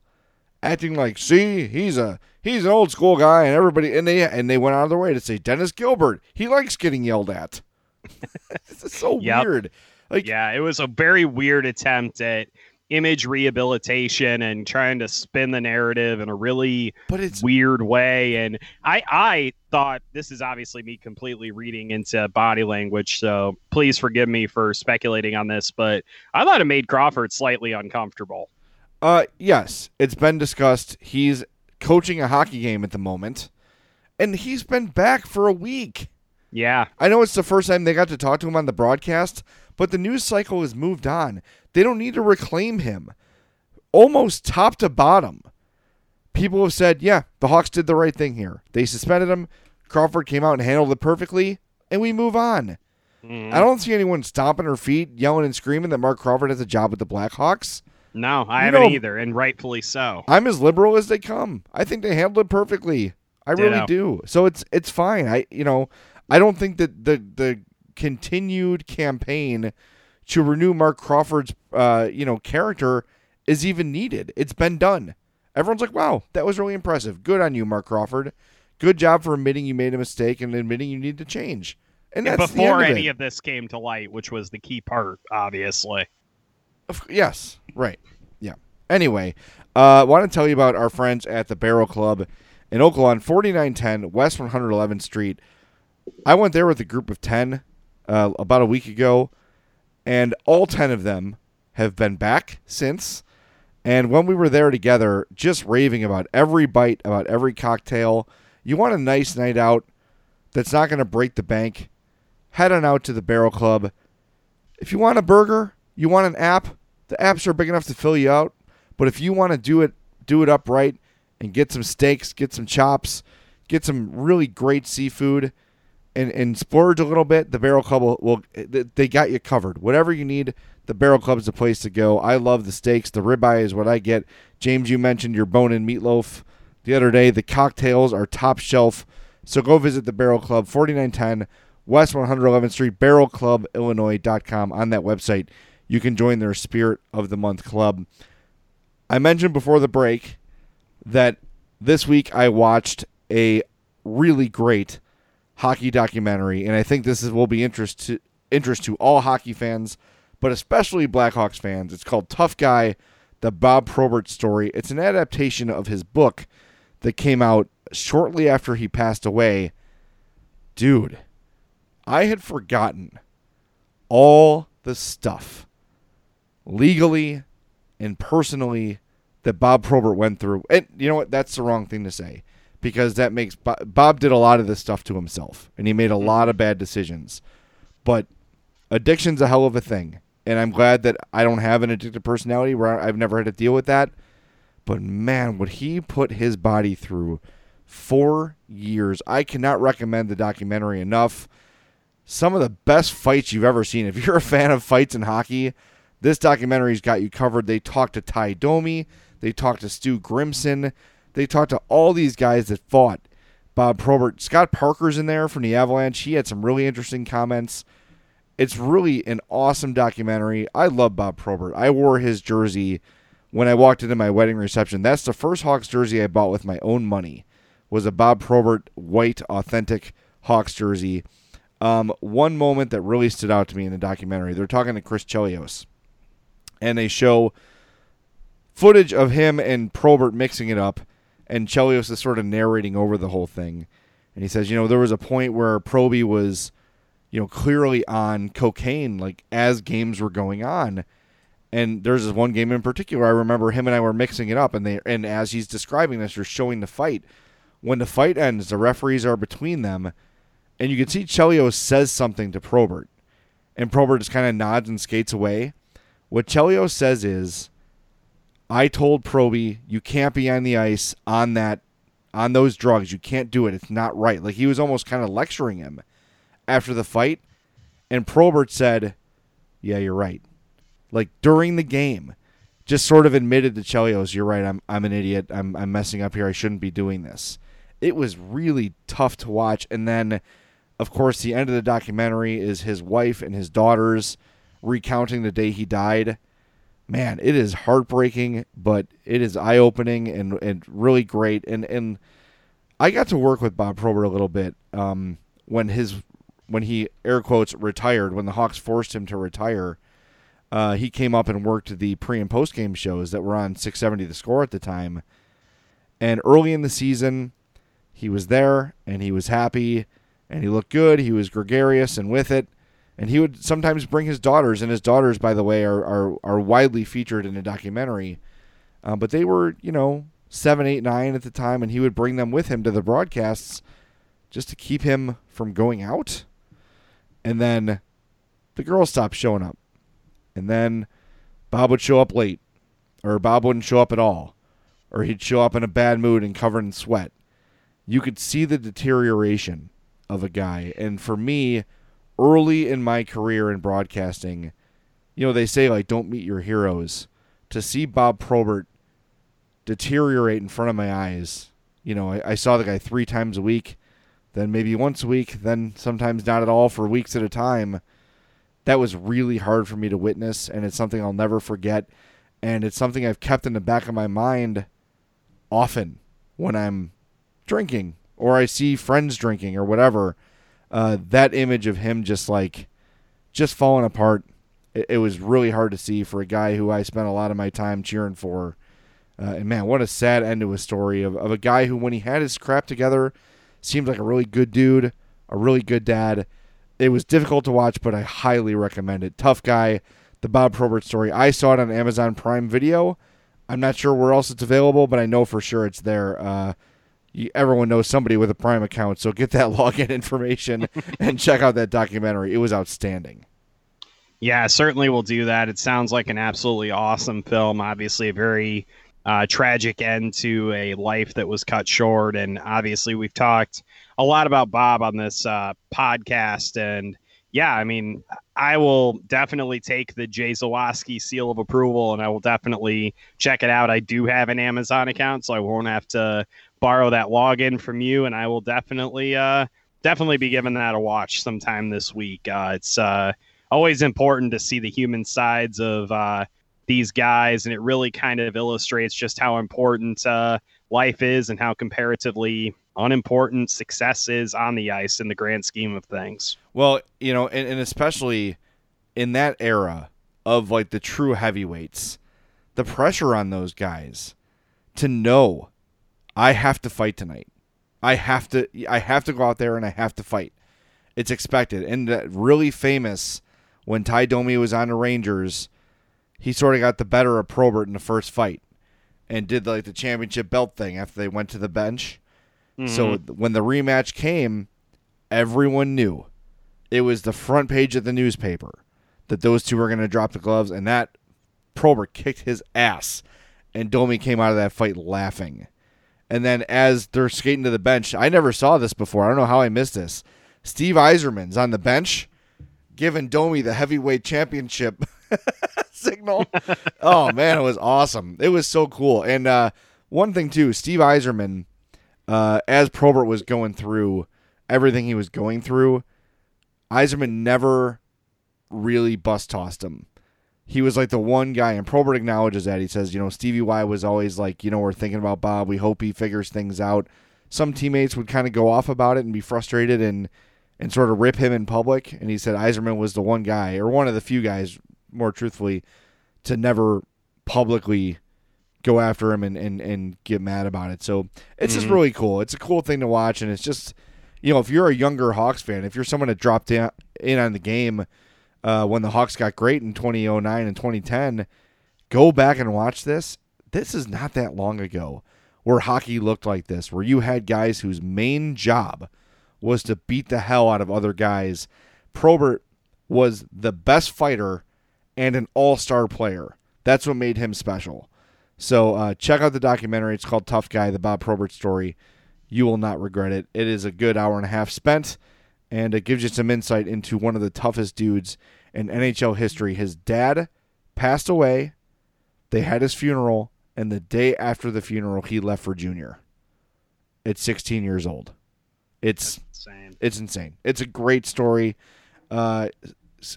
acting like, see, he's a he's an old school guy and everybody and they and they went out of their way to say Dennis Gilbert, he likes getting yelled at. this is so Yep. weird. Like yeah, it was a very weird attempt at image rehabilitation and trying to spin the narrative in a really but it's weird way. And I, I thought this is obviously me completely reading into body language, so please forgive me for speculating on this, but I thought it made Crawford slightly uncomfortable. Uh, yes, it's been discussed. He's coaching a hockey game at the moment, and he's been back for a week. Yeah, I know it's the first time they got to talk to him on the broadcast, but the news cycle has moved on. They don't need to reclaim him. Almost top to bottom, people have said, yeah, the Hawks did the right thing here. They suspended him. Crawford came out and handled it perfectly, and we move on. Mm-hmm. I don't see anyone stomping her feet, yelling and screaming that Mark Crawford has a job with the Blackhawks. no, I You haven't know- either, and rightfully so. I'm as liberal as they come. I think they handled it perfectly. I really do. So it's it's fine. I you know I don't think that the the continued campaign to renew Mark Crawford's uh you know character is even needed. It's been done. Everyone's like, wow, that was really impressive. Good on you, Mark Crawford. Good job for admitting you made a mistake and admitting you need to change. And that's the before of any it. of this came to light, which was the key part, obviously. Yes, right. Yeah. Anyway, uh, want to tell you about our friends at the Barrel Club in Oak Lawn, 4910 West 111th Street. I went there with a group of 10 uh, about a week ago, and all 10 of them have been back since. And when we were there together, just raving about every bite, about every cocktail. You want a nice night out that's not going to break the bank? Head on out to the Barrel Club. If you want a burger, you want an app, the apps are big enough to fill you out. But if you want to do it, do it upright and get some steaks, get some chops, get some really great seafood, and and splurge a little bit, the Barrel Club will, will they got you covered. Whatever you need, the Barrel Club is the place to go. I love the steaks. The ribeye is what I get. James, you mentioned your bone and meatloaf the other day. The cocktails are top shelf. So go visit the Barrel Club, 4910 West 111th Street, barrelclubillinois.com. On that website, you can join their Spirit of the Month Club. I mentioned before the break that this week I watched a really great hockey documentary, and I think this is, will be interest to, interest to all hockey fans, but especially Blackhawks fans. It's called Tough Guy, the Bob Probert story. It's an adaptation of his book that came out shortly after he passed away. Dude, I had forgotten all the stuff legally and personally that Bob Probert went through. And you know what? That's the wrong thing to say because that makes Bo- Bob did a lot of this stuff to himself and he made a mm-hmm. lot of bad decisions. But addiction's a hell of a thing. And I'm glad that I don't have an addictive personality where I've never had to deal with that. But man, what he put his body through four years. I cannot recommend the documentary enough. Some of the best fights you've ever seen. If you're a fan of fights in hockey, this documentary's got you covered. They talked to Ty Domi, they talked to Stu Grimson, they talked to all these guys that fought. Bob Probert, Scott Parker's in there from the Avalanche. He had some really interesting comments. It's really an awesome documentary. I love Bob Probert. I wore his jersey when I walked into my wedding reception. That's the first Hawks jersey I bought with my own money. Was a Bob Probert white authentic Hawks jersey. Um, one moment that really stood out to me in the documentary, they're talking to Chris Chelios, and they show footage of him and Probert mixing it up, and Chelios is sort of narrating over the whole thing. And he says, you know, there was a point where Proby was, you know, clearly on cocaine, like as games were going on. And there's this one game in particular I remember him and I were mixing it up, and they and as he's describing this, they're showing the fight. When the fight ends, the referees are between them, and you can see Chelios says something to Probert, and Probert just kind of nods and skates away. What Chelios says is, "I told Proby you can't be on the ice on that, on those drugs. You can't do it. It's not right." Like he was almost kind of lecturing him after the fight, and Probert said, "Yeah, you're right." Like during the game, just sort of admitted to Chelios, "You're right. I'm I'm an idiot. I'm I'm messing up here. I shouldn't be doing this." It was really tough to watch, and then of course, the end of the documentary is his wife and his daughters recounting the day he died. Man, it is heartbreaking, but it is eye opening and, and really great. And and I got to work with Bob Probert a little bit um, when his when he air quotes retired when the Hawks forced him to retire. Uh, he came up and worked the pre and post game shows that were on 670 The Score at the time. And early in the season, he was there and he was happy and he looked good. He was gregarious and with it. And he would sometimes bring his daughters, and his daughters, by the way, are are, are widely featured in the documentary. Uh, but they were, you know, seven, eight, nine at the time, and he would bring them with him to the broadcasts just to keep him from going out. And then the girls stopped showing up. And then Bob would show up late, or Bob wouldn't show up at all, or he'd show up in a bad mood and covered in sweat. You could see the deterioration of a guy. And for me, early in my career in broadcasting, you know, they say like don't meet your heroes. To see Bob Probert deteriorate in front of my eyes, you know, I, I saw the guy three times a week, then maybe once a week, then sometimes not at all for weeks at a time. That was really hard for me to witness, and it's something I'll never forget. And it's something I've kept in the back of my mind often when I'm drinking or I see friends drinking or whatever, uh, that image of him just like just falling apart, it, it, was really hard to see for a guy who I spent a lot of my time cheering for. Uh, and man, what a sad end to a story of, of a guy who, when he had his crap together, seemed like a really good dude, a really good dad. It was difficult to watch, but I highly recommend it. Tough guy, the Bob Probert story. I saw it on Amazon Prime Video. I'm not sure where else it's available, but I know for sure it's there. Uh, you, everyone knows somebody with a Prime account, so get that login information and check out that documentary. It was outstanding. Yeah, certainly we'll do that. It sounds like an absolutely awesome film. Obviously, a very uh, tragic end to a life that was cut short. And obviously, we've talked a lot about Bob on this uh, podcast. And yeah, I mean, I will definitely take the Jay Zawaski seal of approval and I will definitely check it out. I do have an Amazon account, so I won't have to borrow that login from you, and I will definitely uh, definitely be giving that a watch sometime this week. Uh, it's uh, always important to see the human sides of uh, these guys, and it really kind of illustrates just how important uh, life is and how comparatively unimportant success is on the ice in the grand scheme of things. Well, you know, and, and especially in that era of like the true heavyweights, the pressure on those guys to know I have to fight tonight. I have to I have to go out there and I have to fight. It's expected. And that really famous when Ty Domi was on the Rangers, he sort of got the better of Probert in the first fight and did like the championship belt thing after they went to the bench. Mm-hmm. So when the rematch came, everyone knew it was the front page of the newspaper that those two were going to drop the gloves, and that Probert kicked his ass, and Domi came out of that fight laughing. And then as they're skating to the bench, I never saw this before. I don't know how I missed this. Steve Yzerman's on the bench giving Domi the heavyweight championship signal. oh man, it was awesome. It was so cool. And uh, one thing too, Steve Yzerman, uh, as Probert was going through everything he was going through, Yzerman never really bust tossed him he was like the one guy, and Probert acknowledges that. He says, you know, Stevie Y was always like, you know, we're thinking about Bob. We hope he figures things out. Some teammates would kind of go off about it and be frustrated and and sort of rip him in public. And he said Yzerman was the one guy, or one of the few guys, more truthfully, to never publicly go after him and, and, and get mad about it. So it's mm-hmm. just really cool. It's a cool thing to watch, and it's just you know, if you're a younger Hawks fan, if you're someone that dropped in, in on the game uh, when the Hawks got great in 2009 and 2010, go back and watch this. This is not that long ago where hockey looked like this, where you had guys whose main job was to beat the hell out of other guys. Probert was the best fighter and an all star player. That's what made him special. So uh, check out the documentary. It's called Tough Guy, the Bob Probert story. You will not regret it. It is a good hour and a half spent, and it gives you some insight into one of the toughest dudes in NHL history. His dad passed away. They had his funeral, and the day after the funeral, he left for junior. At 16 years old. It's insane. It's insane. It's a great story, uh,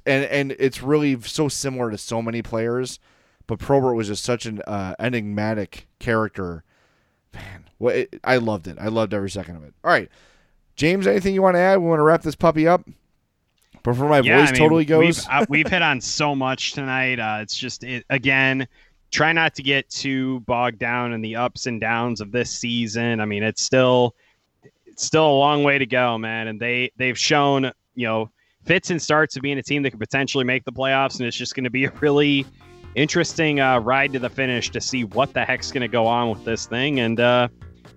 and and it's really so similar to so many players. But Probert was just such an uh, enigmatic character. Man, well, it, I loved it. I loved every second of it. All right, James, anything you want to add? We want to wrap this puppy up before my yeah, voice I mean, totally goes. We've, uh, we've hit on so much tonight. Uh, it's just it, again, try not to get too bogged down in the ups and downs of this season. I mean, it's still it's still a long way to go, man. And they they've shown you know fits and starts of being a team that could potentially make the playoffs, and it's just going to be a really interesting uh, ride to the finish to see what the heck's going to go on with this thing. And uh,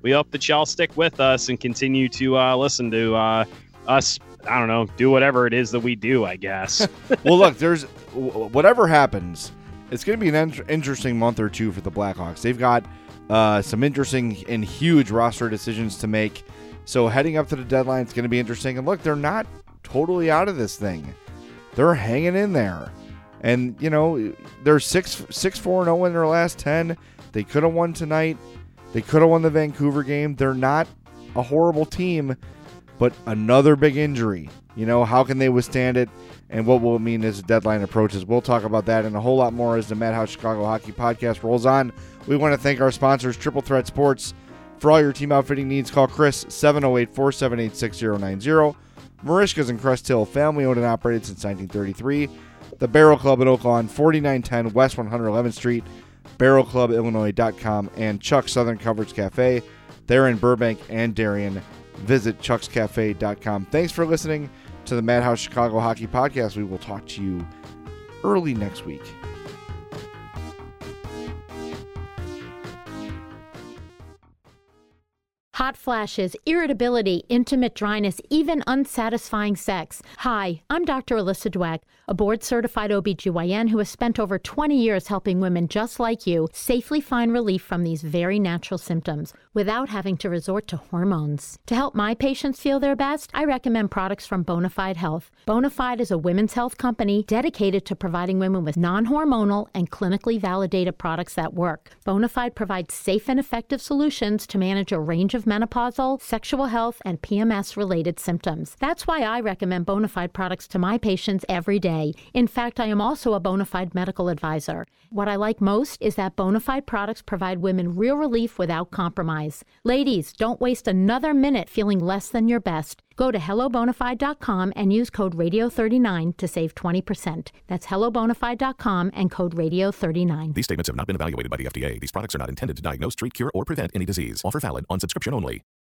we hope that y'all stick with us and continue to uh, listen to uh, us. I don't know, do whatever it is that we do. I guess. well, look, there's whatever happens. It's going to be an in- interesting month or two for the Blackhawks. They've got uh, some interesting and huge roster decisions to make. So heading up to the deadline, it's going to be interesting. And look, they're not totally out of this thing. They're hanging in there. And you know, they're six six four and zero in their last ten. They could have won tonight. They could have won the Vancouver game. They're not a horrible team, but another big injury. You know, how can they withstand it? And what will it mean as the deadline approaches? We'll talk about that and a whole lot more as the Madhouse Chicago Hockey Podcast rolls on. We want to thank our sponsors, Triple Threat Sports. For all your team outfitting needs, call Chris 708 478 6090. Merichka's in Crest Hill, family owned and operated since 1933. The Barrel Club in Oak Lawn, 4910 West 111th Street, barrelclubillinois.com, and Chuck Southern Comforts Cafe. They're in Burbank and Darien. Visit chuckscafe.com. Thanks for listening to the Madhouse Chicago Hockey Podcast. We will talk to you early next week. Hot flashes, irritability, intimate dryness, even unsatisfying sex. Hi, I'm Dr. Alyssa Dweck, a board certified OBGYN who has spent over 20 years helping women just like you safely find relief from these very natural symptoms without having to resort to hormones. To help my patients feel their best, I recommend products from Bonafide Health. Bonafide is a women's health company dedicated to providing women with non hormonal and clinically validated products that work. Bonafide provides safe and effective solutions to manage a range of menopausal, sexual health, and PMS related symptoms. That's why I recommend Bonafide products to my patients every day. In fact, I am also a bona fide medical advisor. What I like most is that Bonafide products provide women real relief without compromise. Ladies, don't waste another minute feeling less than your best. Go to hellobonafide.com and use code radio39 to save 20%. That's hellobonafide.com and code radio39. These statements have not been evaluated by the FDA. These products are not intended to diagnose, treat, cure, or prevent any disease. Offer valid on subscription only.